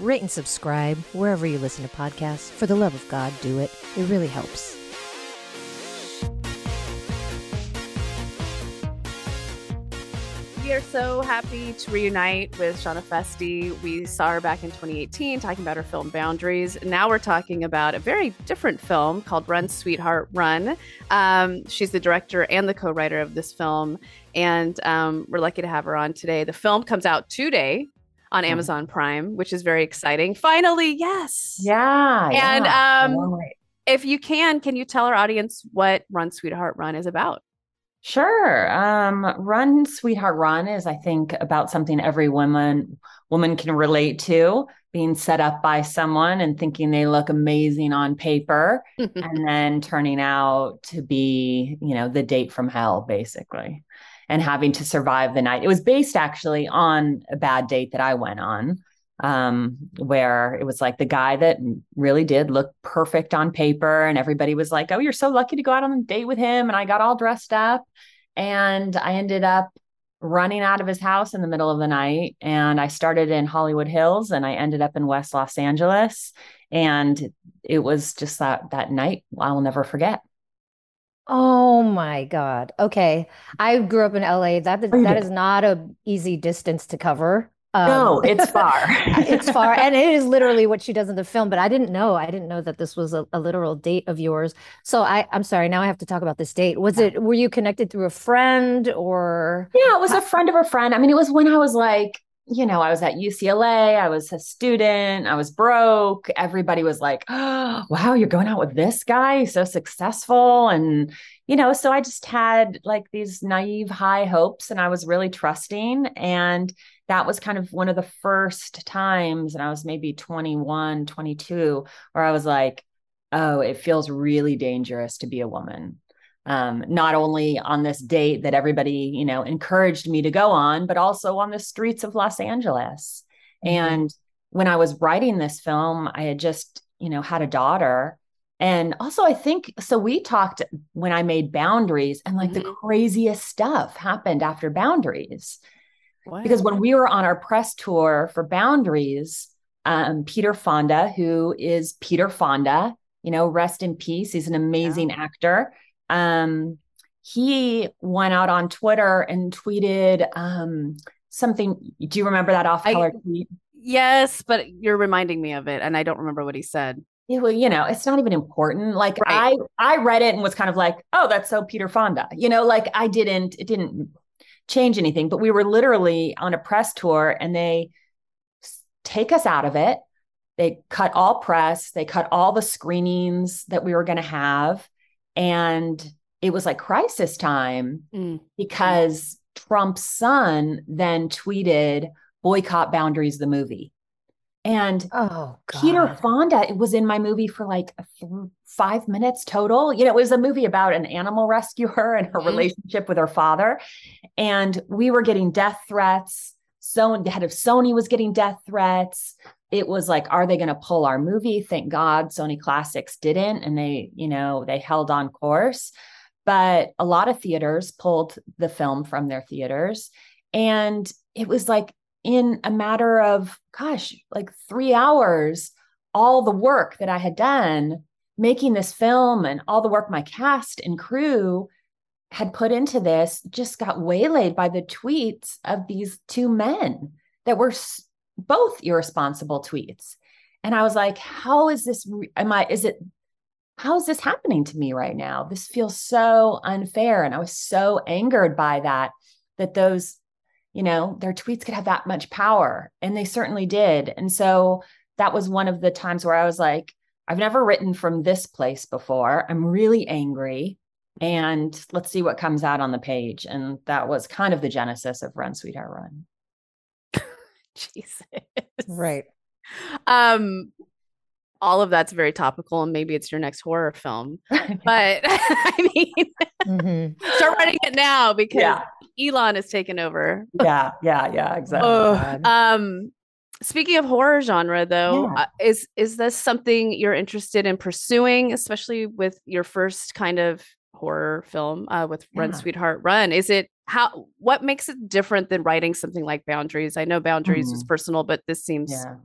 rate and subscribe wherever you listen to podcasts. For the love of God, do it. It really helps. We are so happy to reunite with Shana Feste. We saw her back in 2018 talking about her film Boundaries. Now we're talking about a very different film called Run, Sweetheart, Run. Um, she's the director and the co writer of this film. And um, we're lucky to have her on today. The film comes out today on Mm-hmm. Amazon Prime, which is very exciting. Finally, yes. Yeah. And yeah. um, if you can, can you tell our audience what Run, Sweetheart, Run is about? Sure. Um, Run, Sweetheart, Run is, I think, about something every woman woman can relate to, being set up by someone and thinking they look amazing on paper and then turning out to be, you know, the date from hell, basically, and having to survive the night. It was based actually on a bad date that I went on. Um, where it was like the guy that really did look perfect on paper, and everybody was like, Oh, you're so lucky to go out on a date with him. And I got all dressed up, and I ended up running out of his house in the middle of the night. And I started in Hollywood Hills and I ended up in West Los Angeles. And it was just that that night I'll never forget. Oh my God. Okay. I grew up in LA. That is, Oh, that did? is not a easy distance to cover. No, Um, it's far. it's far and it is literally what she does in the film but i didn't know i didn't know that this was a, a literal date of yours so i i'm sorry now i have to talk about this date was it were you connected through a friend or Yeah, it was a friend of a friend. I mean, it was when I was like, you know, I was at UCLA, I was a student, I was broke. Everybody was like, oh, wow, you're going out with this guy, He's so successful. And, you know, so I just had like these naive high hopes and I was really trusting. And that was kind of one of the first times, and I was maybe 21, 22, where I was like, oh, it feels really dangerous to be a woman um, not only on this date that everybody you know encouraged me to go on but also on the streets of los angeles Mhm. and when i was writing this film i had just you know had a daughter and also i think so we talked when i made boundaries and like the Mhm. craziest stuff happened after boundaries What? because when we were on our press tour for boundaries um, peter fonda who is peter fonda you know rest in peace he's an amazing actor um, he went out on twitter and tweeted um, something do you remember that off color tweet Yes, but you're reminding me of it, and I don't remember what he said. Yeah, well, you know, it's not even important. Like Right. I, I read it and was kind of like, oh, that's so Peter Fonda. You know, like I didn't, it didn't change anything. But we were literally on a press tour, and they take us out of it. They cut all press. They cut all the screenings that we were going to have, and it was like crisis time because Trump's son then tweeted boycott boundaries the movie. And oh god Peter Fonda was in my movie for like th- five minutes total. You know, it was a movie about an animal rescuer and her Mhm. relationship with her father. And we were getting death threats. So the head of Sony was getting death threats. It was like, are they going to pull our movie? Thank God Sony Classics didn't. And they, you know, they held on course. But a lot of theaters pulled the film from their theaters. And it was like in a matter of, gosh, like three hours, all the work that I had done making this film and all the work my cast and crew had put into this just got waylaid by the tweets of these two men that were both irresponsible tweets. And I was like, how is this? Am I, is it, how is this happening to me right now? This feels so unfair. And I was so angered by that, that those, you know, their tweets could have that much power. And they certainly did. And so that was one of the times where I was like, I've never written from this place before. I'm really angry. And let's see what comes out on the page. And that was kind of the genesis of Run, Sweetheart Run. Jesus. right Um, all of that's very topical and maybe it's your next horror film. But I mean, Mhm. start writing it now because yeah, Elon has taken over. yeah, yeah, yeah, exactly. God. Um, speaking of horror genre, though, Yeah. uh, is is this something you're interested in pursuing, especially with your first kind of horror film uh, with Run Sweetheart Run? Is it how what makes it different than writing something like Boundaries? I know Boundaries is personal, but this seems Mm-hmm. yeah.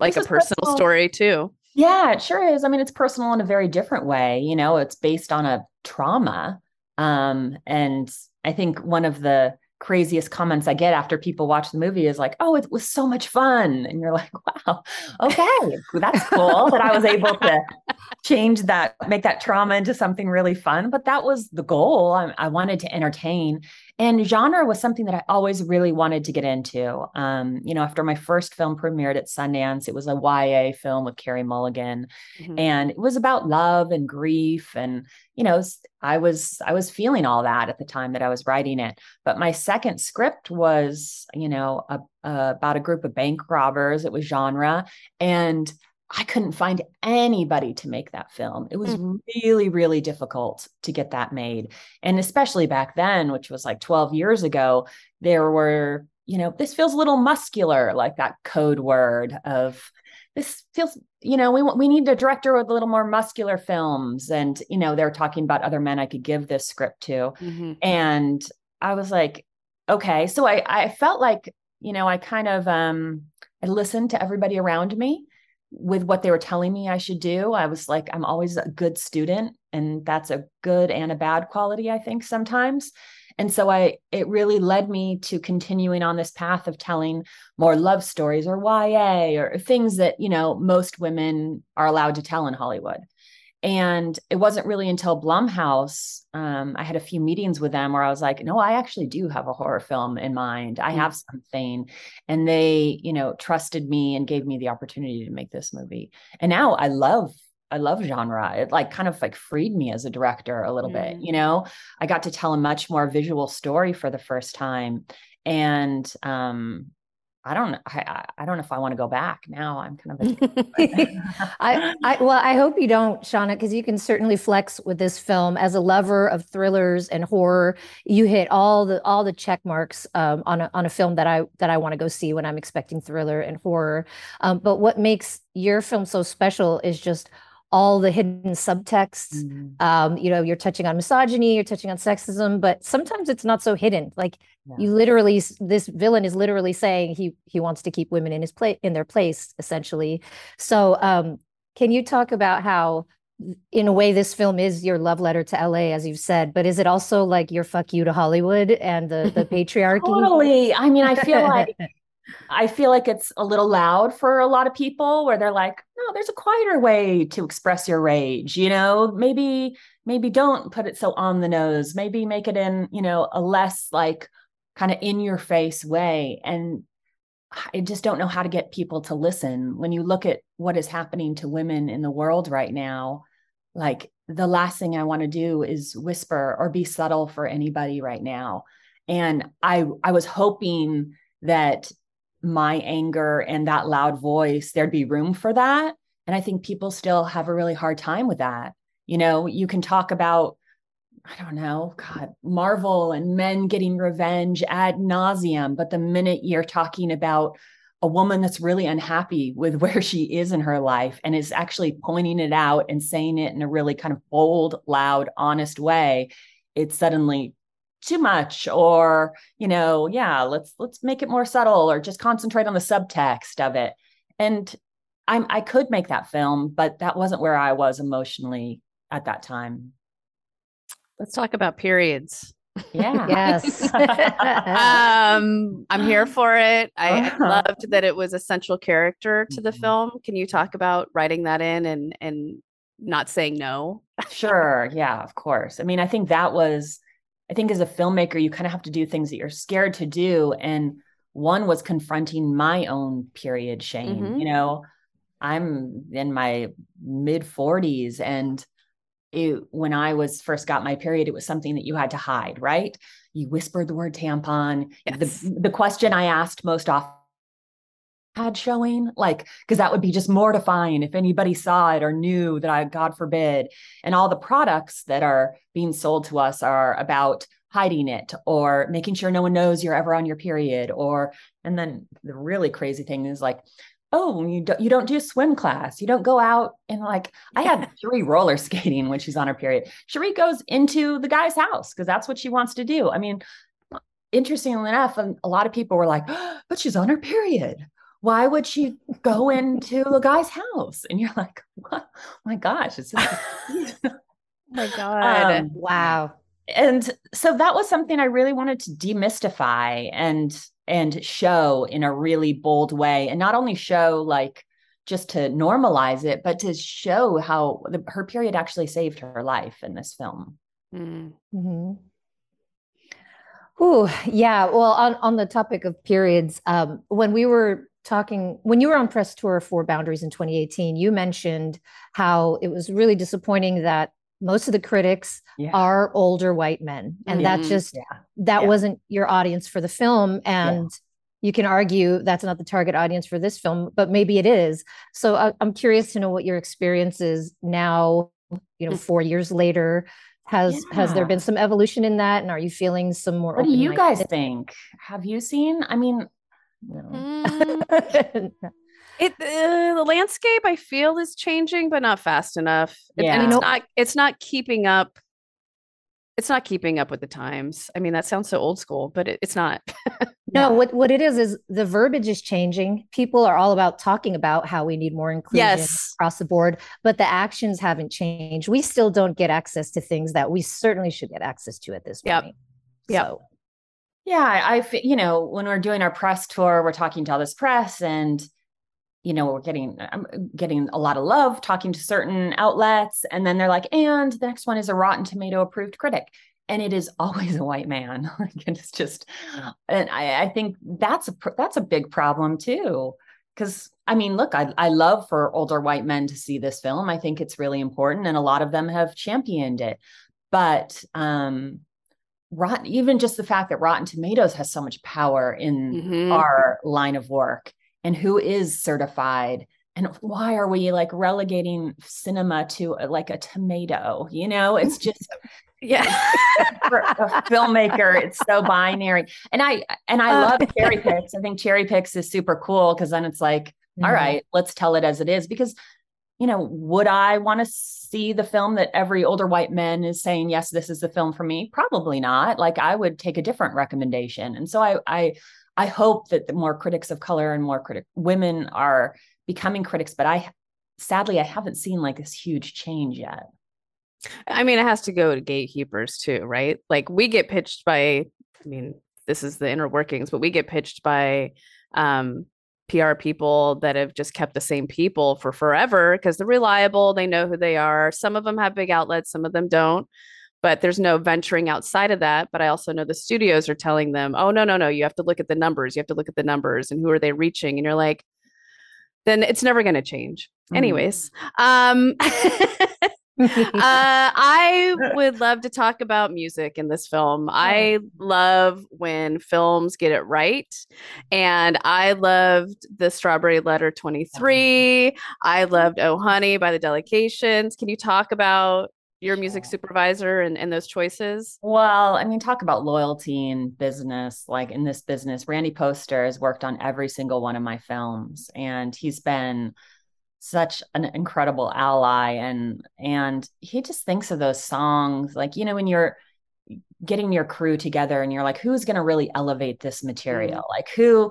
like This a personal personal. story too. Yeah, it sure is. I mean, it's personal in a very different way. You know, it's based on a trauma. Um, and I think one of the craziest comments I get after people watch the movie is like, oh, it was so much fun. And you're like, wow, okay, that's cool that I was able to change that, make that trauma into something really fun. But that was the goal. I, I wanted to entertain. And genre was something that I always really wanted to get into. Um, you know, after my first film premiered at Sundance, it was a YA film with Carey Mulligan, Mhm. and it was about love and grief. And you know, I was I was feeling all that at the time that I was writing it. But my second script was, you know, a, a- about a group of bank robbers. It was genre, and I couldn't find anybody to make that film. It was really, really difficult to get that made. And especially back then, which was like 12 years ago, there were, you know, this feels a little muscular, like that code word of this feels, you know, we want we need a director with a little more muscular films. And, you know, they're talking about other men I could give this script to. Mhm. And I was like, okay. So I I felt like, you know, I kind of um I listened to everybody around me with what they were telling me I should do. I was like, I'm always a good student, and that's a good and a bad quality, I think, sometimes. And so I it really led me to continuing on this path of telling more love stories or YA or things that, you know, most women are allowed to tell in Hollywood. And it wasn't really until Blumhouse, um, I had a few meetings with them where I was like, no, I actually do have a horror film in mind. I Mm. have something. And they, you know, trusted me and gave me the opportunity to make this movie. And now I love, I love genre. It like kind of like freed me as a director a little bit, Mm. you know, I got to tell a much more visual story for the first time. And um, I don't, I, I- don't know if I want to go back now. I'm kind of, I, I well, I hope you don't, Shana, because you can certainly flex with this film as a lover of thrillers and horror. You hit all the all the check marks um, on a on a film that I that I want to go see when I'm expecting thriller and horror. Um, but what makes your film so special is just all the hidden subtexts. Mm, Um, you know, you're touching on misogyny, you're touching on sexism, but sometimes it's not so hidden. Like Yeah. you literally, this villain is literally saying he he wants to keep women in his place in their place, essentially. So, um, can you talk about how, in a way, this film is your love letter to LA, as you've said, but is it also like your fuck you to Hollywood and the the patriarchy? Totally. I mean, I feel like I feel like it's a little loud for a lot of people where they're like, no, there's a quieter way to express your rage, you know, maybe, maybe don't put it so on the nose, maybe make it in, you know, a less like kind of in your face way. And I just don't know how to get people to listen. When you look at what is happening to women in the world right now, like the last thing I want to do is whisper or be subtle for anybody right now. And I I was hoping that my anger and that loud voice, there'd be room for that. And I think people still have a really hard time with that. You know, you can talk about, I don't know, God, Marvel and men getting revenge ad nauseum. But the minute you're talking about a woman that's really unhappy with where she is in her life and is actually pointing it out and saying it in a really kind of bold, loud, honest way, it's suddenly too much or you know yeah let's let's make it more subtle or just concentrate on the subtext of it and i'm i could make that film but that wasn't where i was emotionally at that time Let's talk about periods. yeah Yes. um i'm here for it I, I Uh-huh. loved that it was a central character to the Mhm. film can you talk about writing that in and and not saying no sure yeah of course i mean i think that was i think as a filmmaker you kind of have to do things that you're scared to do and one was confronting my own period shame Mhm. you know i'm in my mid 40s and it, when i was first got my period it was something that you had to hide right you whispered the word tampon Yes. the, the question i asked most often had showing like because that would be just mortifying if anybody saw it or knew that i god forbid. And all the products that are being sold to us are about hiding it or making sure no one knows you're ever on your period or and then the really crazy thing is like oh you don't you don't do swim class. You don't go out and like i had Cherie roller skating when she's on her period. Cherie goes into the guy's house because that's what she wants to do. I mean interestingly enough um, a lot of people were like oh, but she's on her period why would she go into a guy's house and you're like what? my gosh it's oh my god um, wow and so that was something i really wanted to demystify and and show in a really bold way and not only show like just to normalize it but to show how the, her period actually saved her life in this film mm. mm-hmm. Ooh, yeah. Well, on, on the topic of periods, um, when we were talking, when you were on press tour for Boundaries in 2018, you mentioned how it was really disappointing that most of the critics yeah. are older white men and mm-hmm. that just yeah. that yeah. wasn't your audience for the film and you can argue that's not the target audience for this film but maybe it is so I, uh, i'm curious to know what your experience is now you know mm. 4 years later has has there been some evolution in that and are you feeling some more what do you guys think have you seen i mean no. Mm. It uh, the landscape I feel is changing, but not fast enough. Yeah. And it's not it's not keeping up. It's not keeping up with the times. I mean, that sounds so old school, but it, it's not. no, what what it is is the verbiage is changing. People are all about talking about how we need more inclusion yes. across the board, but the actions haven't changed. We still don't get access to things that we certainly should get access to at this yep. point. Yeah. So. Yeah, I, you know, when we're doing our press tour, we're talking to all this press and you know, we're getting I'm getting a lot of love talking to certain outlets, and then they're like, and the next one is a Rotten Tomato approved critic, and it is always a white man. and it's just, and I, I think that's a that's a big problem too, because I mean, look, I I love for older white men to see this film. I think it's really important, and a lot of them have championed it, but um rotten even just the fact that rotten tomatoes has so much power in mm-hmm. our line of work and who is certified and why are we like relegating cinema to a, like a tomato you know? It's just yeah. for a filmmaker it's so binary. And i and i love CherryPicks. I think CherryPicks is super cool because then it's like mm-hmm. all right let's tell it as it is. Because you know would i want to see the film that every older white man is saying yes this is the film for me probably not like i would take a different recommendation and so i i I hope that the more critics of color and more critic women are becoming critics, but I sadly I haven't seen like this huge change yet. I mean, it has to go to gatekeepers too, right? Like we get pitched by, I mean, this is the inner workings, but we get pitched by um, PR people that have just kept the same people for forever because they're reliable. They know who they are. Some of them have big outlets, some of them don't but there's no venturing outside of that but i also know the studios are telling them oh no no no you have to look at the numbers you have to look at the numbers and who are they reaching and you're like then it's never going to change mm. anyways um uh, I would love to talk about music in this film. I love when films get it right. And I loved The Strawberry Letter 23. I loved Oh Honey by the Delegations. Can you talk about your music supervisor and, and those choices? Well, I mean, talk about loyalty and business. Like in this business, Randy Poster has worked on every single one of my films, and he's been such an incredible ally and and he just thinks of those songs like you know when you're getting your crew together and you're like who's going to really elevate this material mm-hmm. like who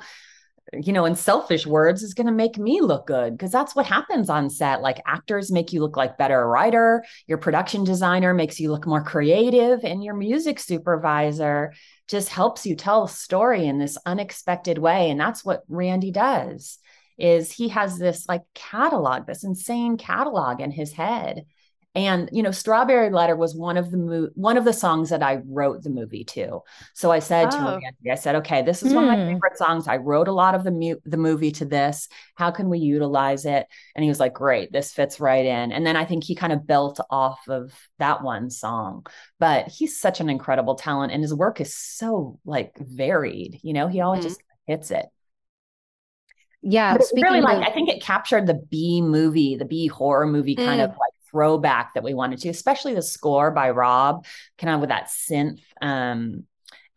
you know, in selfish words, is going to make me look good because that's what happens on set. Like actors make you look like better writer, your production designer makes you look more creative, and your music supervisor just helps you tell a story in this unexpected way. And that's what Randy does. Is he has this like catalog, this insane catalog in his head and you know, Strawberry Letter was one of the mo- one of the songs that I wrote the movie to. So I said oh. to him, I said, "Okay, this is mm. one of my hmm. favorite songs. I wrote a lot of the mu- the movie to this. How can we utilize it?" And he was like, "Great, this fits right in." And then I think he kind of built off of that one song. But he's such an incredible talent, and his work is so like varied. You know, he always mm. just hits it. Yeah, really like of- I think it captured the B movie, the B horror movie kind Mm. of like throwback that we wanted to, especially the score by Rob, kind of with that synth um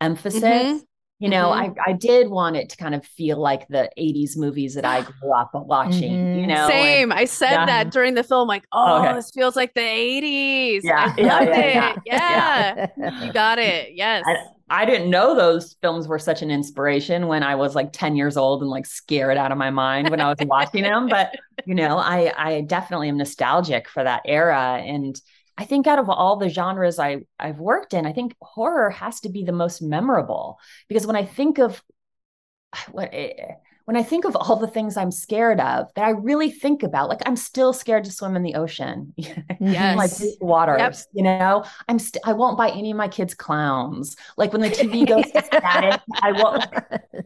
emphasis. Mhm. You know, Mhm. I I did want it to kind of feel like the 80s movies that I grew up watching, you Mhm. know. and- Same. I said Yeah. that during the film, like, oh, Okay. this feels like the 80s. Yeah, I yeah, yeah, it. Yeah. You got it. Yes. I, I didn't know those films were such an inspiration when I was like 10 years old and like scared out of my mind when I was watching them. But you know, I I definitely am nostalgic for that era. And I think out of all the genres I I've worked in, I think horror has to be the most memorable because when I think of what eh, when I think of all the things I'm scared of that I really think about, like I'm still scared to swim in the ocean. Yes. like deep waters, you know. I'm st- I won't buy any of my kids clowns. Like when the TV goes to static, I won't.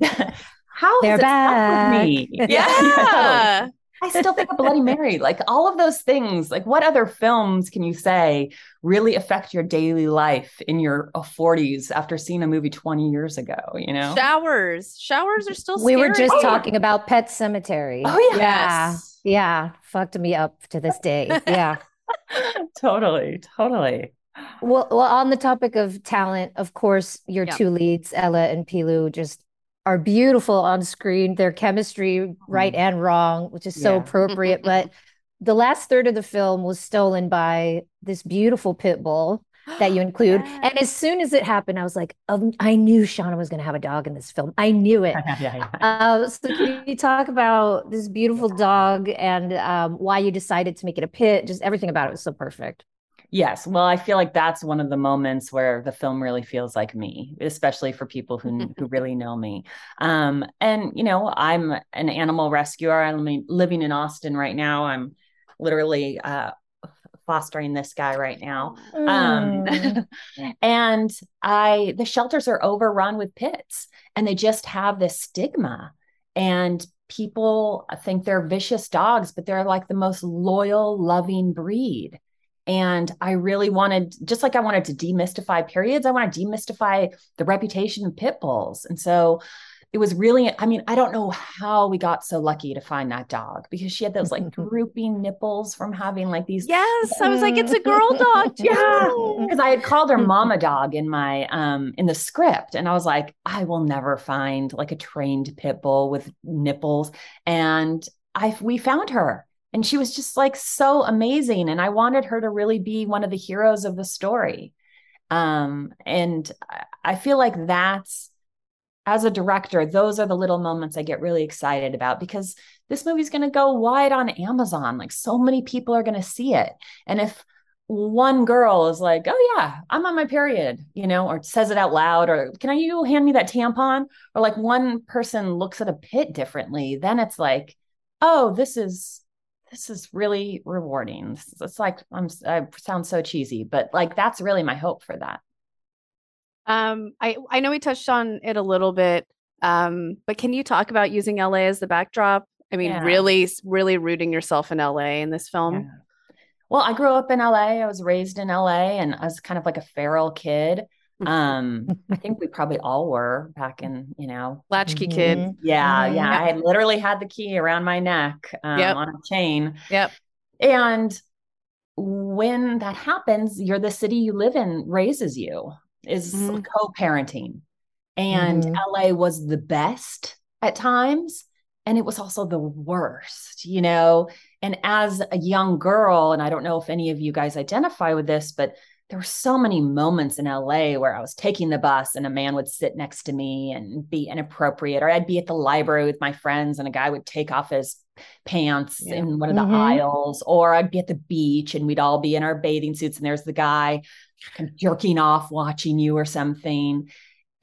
How They're has it stuck with me? yeah. I still think of Bloody Mary. Like all of those things. Like what other films can you say really affect your daily life in your uh, 40s after seeing a movie 20 years ago? You know. Showers. Showers are still we were scary. just talking about Pet Sematary. Oh, yeah. yeah, yeah, fucked me up to this day. Yeah. totally, totally. Well, well, on the topic of talent, of course, your Yep. two leads, Ella and Pilou, just are beautiful on screen. Their chemistry, right and wrong, which is so appropriate. But the last third of the film was stolen by this beautiful pit bull that you include. And as soon as it happened, I was like, um, I knew Shana was going to have a dog in this film. I knew it. yeah, yeah. Uh, so can you talk about this beautiful dog and um, why you decided to make it a pit? Just everything about it was so perfect. Yes. Well, I feel like that's one of the moments where the film really feels like me, especially for people who who really know me. Um, and you know, I'm an animal rescuer. I'm living in Austin right now. I'm literally uh, fostering this guy right now. Mm. Um, and I the shelters are overrun with pits, and they just have this stigma. And people think they're vicious dogs, but they're like the most loyal, loving breed. And I really wanted, just like I wanted to demystify periods, I want to demystify the reputation of pit bulls. And so it was really, I mean, I don't know how we got so lucky to find that dog because she had those like drooping nipples from having like these. Yes. I was like, it's a girl dog too. Yeah, because I had called her mama dog in my um in the script and I was like I will never find like a trained pit bull with nipples and I we found her and she was just like so amazing and I wanted her to really be one of the heroes of the story. Um and I- feel like that's as a director those are the little moments I get really excited about because this movie's going to go wide on Amazon. Like so many people are going to see it. And if one girl is like, "Oh yeah, I'm on my period," you know, or says it out loud, or "Can I you hand me that tampon?" Or like one person looks at a pit differently, then it's like, "Oh, this is this is really rewarding." It's, it's like I'm I sound so cheesy, but like that's really my hope for that. Um, I I know we touched on it a little bit, um, but can you talk about using LA as the backdrop? I mean, Yeah. really, really rooting yourself in LA in this film. Yeah. Well, I grew up in LA. I was raised in LA and I was kind of like a feral kid. Um, I think we probably all were back in, you know, Latchkey kid. Mhm. Yeah, Mhm. yeah. I literally had the key around my neck um, Yep. on a chain. Yep. And when that happens, you're the city you live in raises you, is Mhm. co-parenting. And Mhm. LA was the best at times, and it was also the worst, you know. And as a young girl, and I don't know if any of you guys identify with this, but there were so many moments in LA where I was taking the bus and a man would sit next to me and be inappropriate, or I'd be at the library with my friends and a guy would take off his pants Yeah. in one of the Mhm. aisles, or I'd be at the beach and we'd all be in our bathing suits and there's the guy kind of jerking off watching you or something.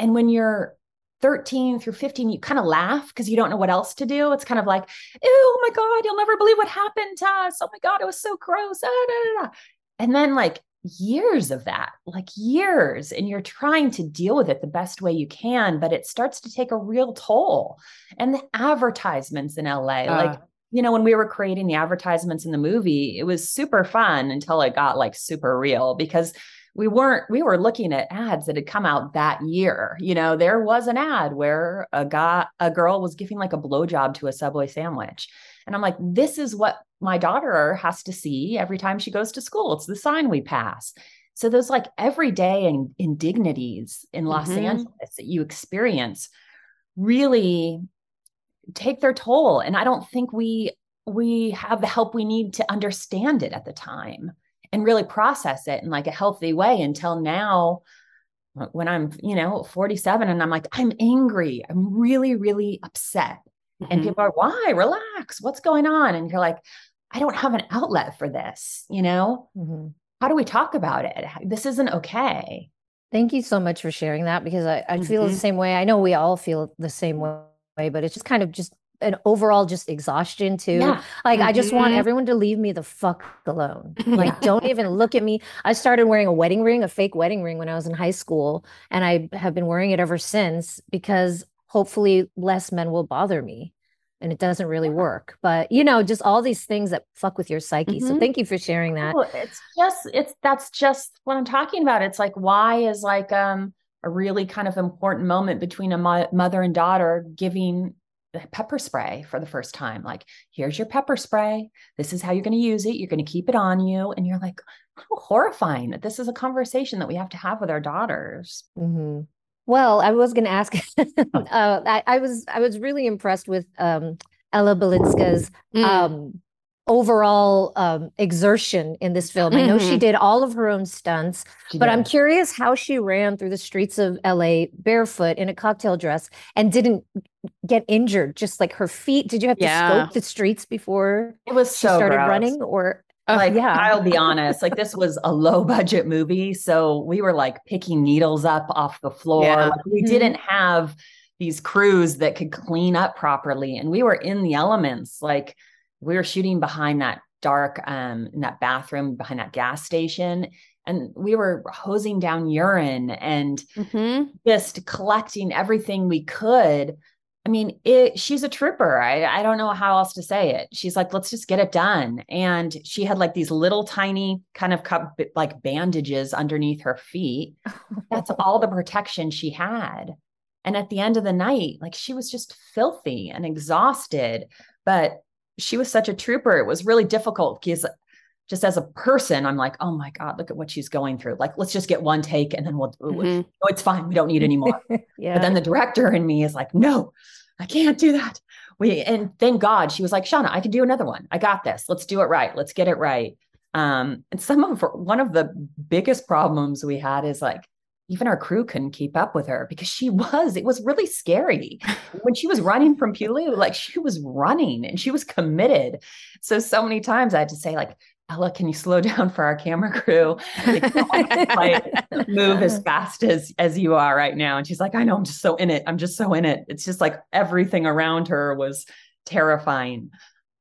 And when you're 13 through 15, you kind of laugh because you don't know what else to do. It's kind of like, oh my God, you'll never believe what happened to us. Oh my God, it was so gross. Ah, da, da, da. And then, like, years of that, like years, and you're trying to deal with it the best way you can, but it starts to take a real toll. And the advertisements in LA, like, Uh, you know, when we were creating the advertisements in the movie, it was super fun until it got like super real because we weren't we were looking at ads that had come out that year. You know there was an ad where a guy a girl was giving like a blowjob to a subway sandwich and i'm like this is what my daughter has to see every time she goes to school. It's the sign we pass. So those like everyday and indignities in los Mhm. angeles that you experience really take their toll. And i don't think we we have the help we need to understand it at the time and really process it in like a healthy way until now when i'm you know 47 and i'm like i'm angry. I'm really really upset and Mhm. people are why relax what's going on and you're like i don't have an outlet for this you know Mhm. how do we talk about it this isn't okay Thank you so much for sharing that because I, I feel the Mhm. same way. I know we all feel the same way, but it's just kind of just an overall just exhaustion too. yeah Like I just want Mhm. everyone to leave me the fuck alone. Like Yeah. don't even look at me. I started wearing a wedding ring, a fake wedding ring when I was in high school, and I have been wearing it ever since because hopefully less men will bother me. And it doesn't really work. But you know, just all these things that fuck with your psyche. So Mhm. thank you for sharing that. No, it's just it's that's just what I'm talking about. It's like why is like um a really kind of important moment between a mo- mother and daughter giving pepper spray for the first time. Like, here's your pepper spray. This is how you're going to use it. You're going to keep it on you, and you're like, how horrifying that this is a conversation that we have to have with our daughters. hmm Well, I was going to ask. uh, I, I was I was really impressed with um, Ella Balinska's Mm. um, overall um, exertion in this film. I know she Mhm. did all of her own stunts, She but I'm curious how she ran through the streets of LA barefoot in a cocktail dress and didn't get injured. Just like her feet. Did you have to scope the streets before it was she started gross. running, or like yeah. I'll be honest, like this was a low budget movie, so we were like picking needles up off the floor. Yeah. Like, we Mhm. didn't have these crews that could clean up properly, and we were in the elements. Like we were shooting behind that dark, um, in that bathroom behind that gas station, and we were hosing down urine and Mhm. just collecting everything we could. I mean, it, she's a trooper. I, I don't know how else to say it. She's like, let's just get it done. And she had like these little tiny kind of cup, like bandages underneath her feet. That's all the protection she had. And at the end of the night, like she was just filthy and exhausted, but she was such a trooper. It was really difficult because just as a person, I'm like, oh my God, look at what she's going through. Like, let's just get one take and then we'll, Mhm. oh, it's fine. We don't need any more. yeah. But then the director in me is like, no, I can't do that. We and thank God she was like, Shana, I can do another one. I got this. Let's do it right. Let's get it right. Um, and some of one of the biggest problems we had is like even our crew couldn't keep up with her because she was, it was really scary. when she was running from Pilou, like she was running and she was committed. So so many times I had to say, like, Ella, can you slow down for our camera crew? Like move as fast as as you are right now. And she's like, I know, I'm just so in it. I'm just so in it. It's just like everything around her was terrifying.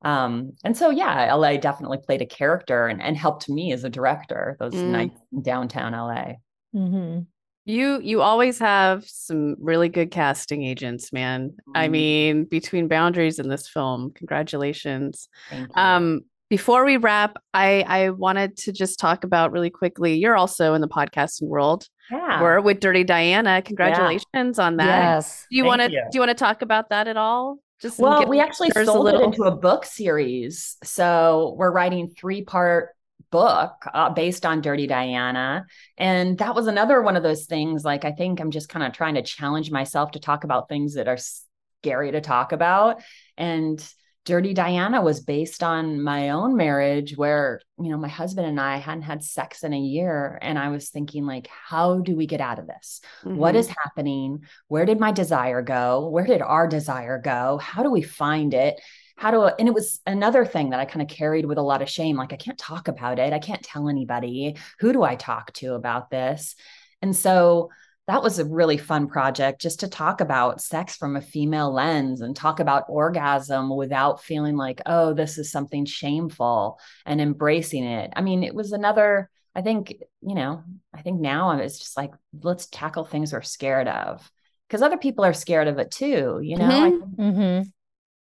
Um, and so yeah, LA definitely played a character and, and helped me as a director those Mm. nights in downtown LA. hmm You you always have some really good casting agents, man. I Mhm. mean, between boundaries in this film, congratulations. Um, before we wrap, I I wanted to just talk about really quickly. You're also in the podcasting world. yeah. We're with Dirty Diana. Congratulations on that. Yes. Do you want to do you want to talk about that at all? Just Well, we actually sold it little- into a book series. So we're writing three part book uh, based on Dirty Diana. And that was another one of those things. Like, I think I'm just kind of trying to challenge myself to talk about things that are scary to talk about. And Dirty Diana was based on my own marriage where, you know, my husband and I hadn't had sex in a year. And I was thinking, like, how do we get out of this? What Mhm. is happening? Where did my desire go? Where did our desire go? How do we find it? How do and it was another thing that I kind of carried with a lot of shame. Like, I can't talk about it. I can't tell anybody. Who do I talk to about this? And so that was a really fun project just to talk about sex from a female lens and talk about orgasm without feeling like, oh, this is something shameful and embracing it. I mean, it was another, I think, you know, I think now it's just like, let's tackle things we're scared of because other people are scared of it too. You know, I Mhm. think hmm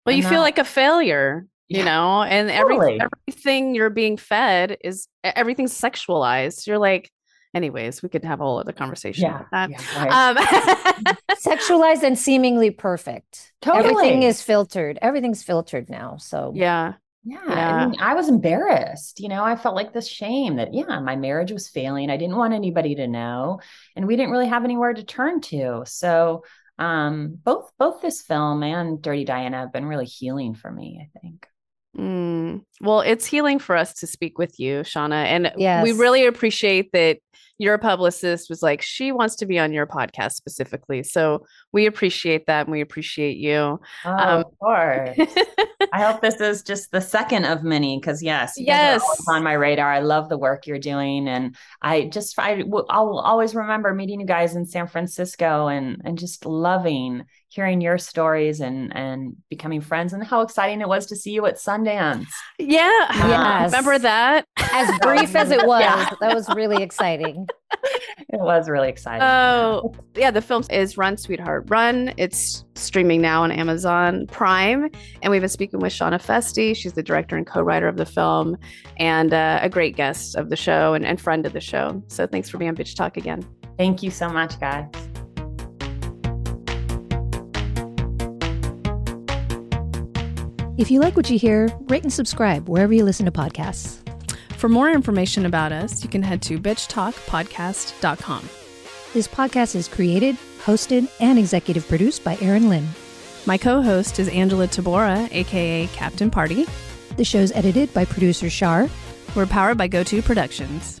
Well, you feel like a failure, you Yeah, know, and every, totally. everything you're being fed is everything's sexualized. You're like, anyways, we could have a whole other conversation Yeah, about yeah, right. that. Um, Sexualized and seemingly perfect. Totally. Everything is filtered. Everything's filtered now. So yeah. Yeah, Yeah. I, mean, I was embarrassed. You know, I felt like this shame that, yeah, my marriage was failing. I didn't want anybody to know, and we didn't really have anywhere to turn to. So, um, both both this film and Dirty Diana have been really healing for me. I think. Mm. Well, it's healing for us to speak with you, Shana. And we really appreciate that your publicist was like, she wants to be on your podcast specifically. So we appreciate that and we appreciate you. Oh, Um, of course. I hope this is just the second of many because yes, you guys are Yes. on my radar. I love the work you're doing, and I just I I'll always remember meeting you guys in San Francisco and and just loving hearing your stories and and becoming friends and how exciting it was to see you at Sundance. yeah. Yes. Remember that? as brief as it was, Yeah. that was really exciting. It was really exciting. Oh, yeah. The film is Run, Sweetheart, Run. It's streaming now on Amazon Prime. And we've been speaking with Shana Feste. She's the director and co writer of the film and uh, a great guest of the show and, and friend of the show. So thanks for being on Bitch Talk again. Thank you so much, guys. If you like what you hear, rate and subscribe wherever you listen to podcasts. For more information about us, you can head to bitchtalkpodcast.com. This podcast is created, hosted, and executive produced by Erin Lynn. My co host is Angela Tabora, aka Captain Party. The show's edited by producer Shar. We're powered by GoTo Productions.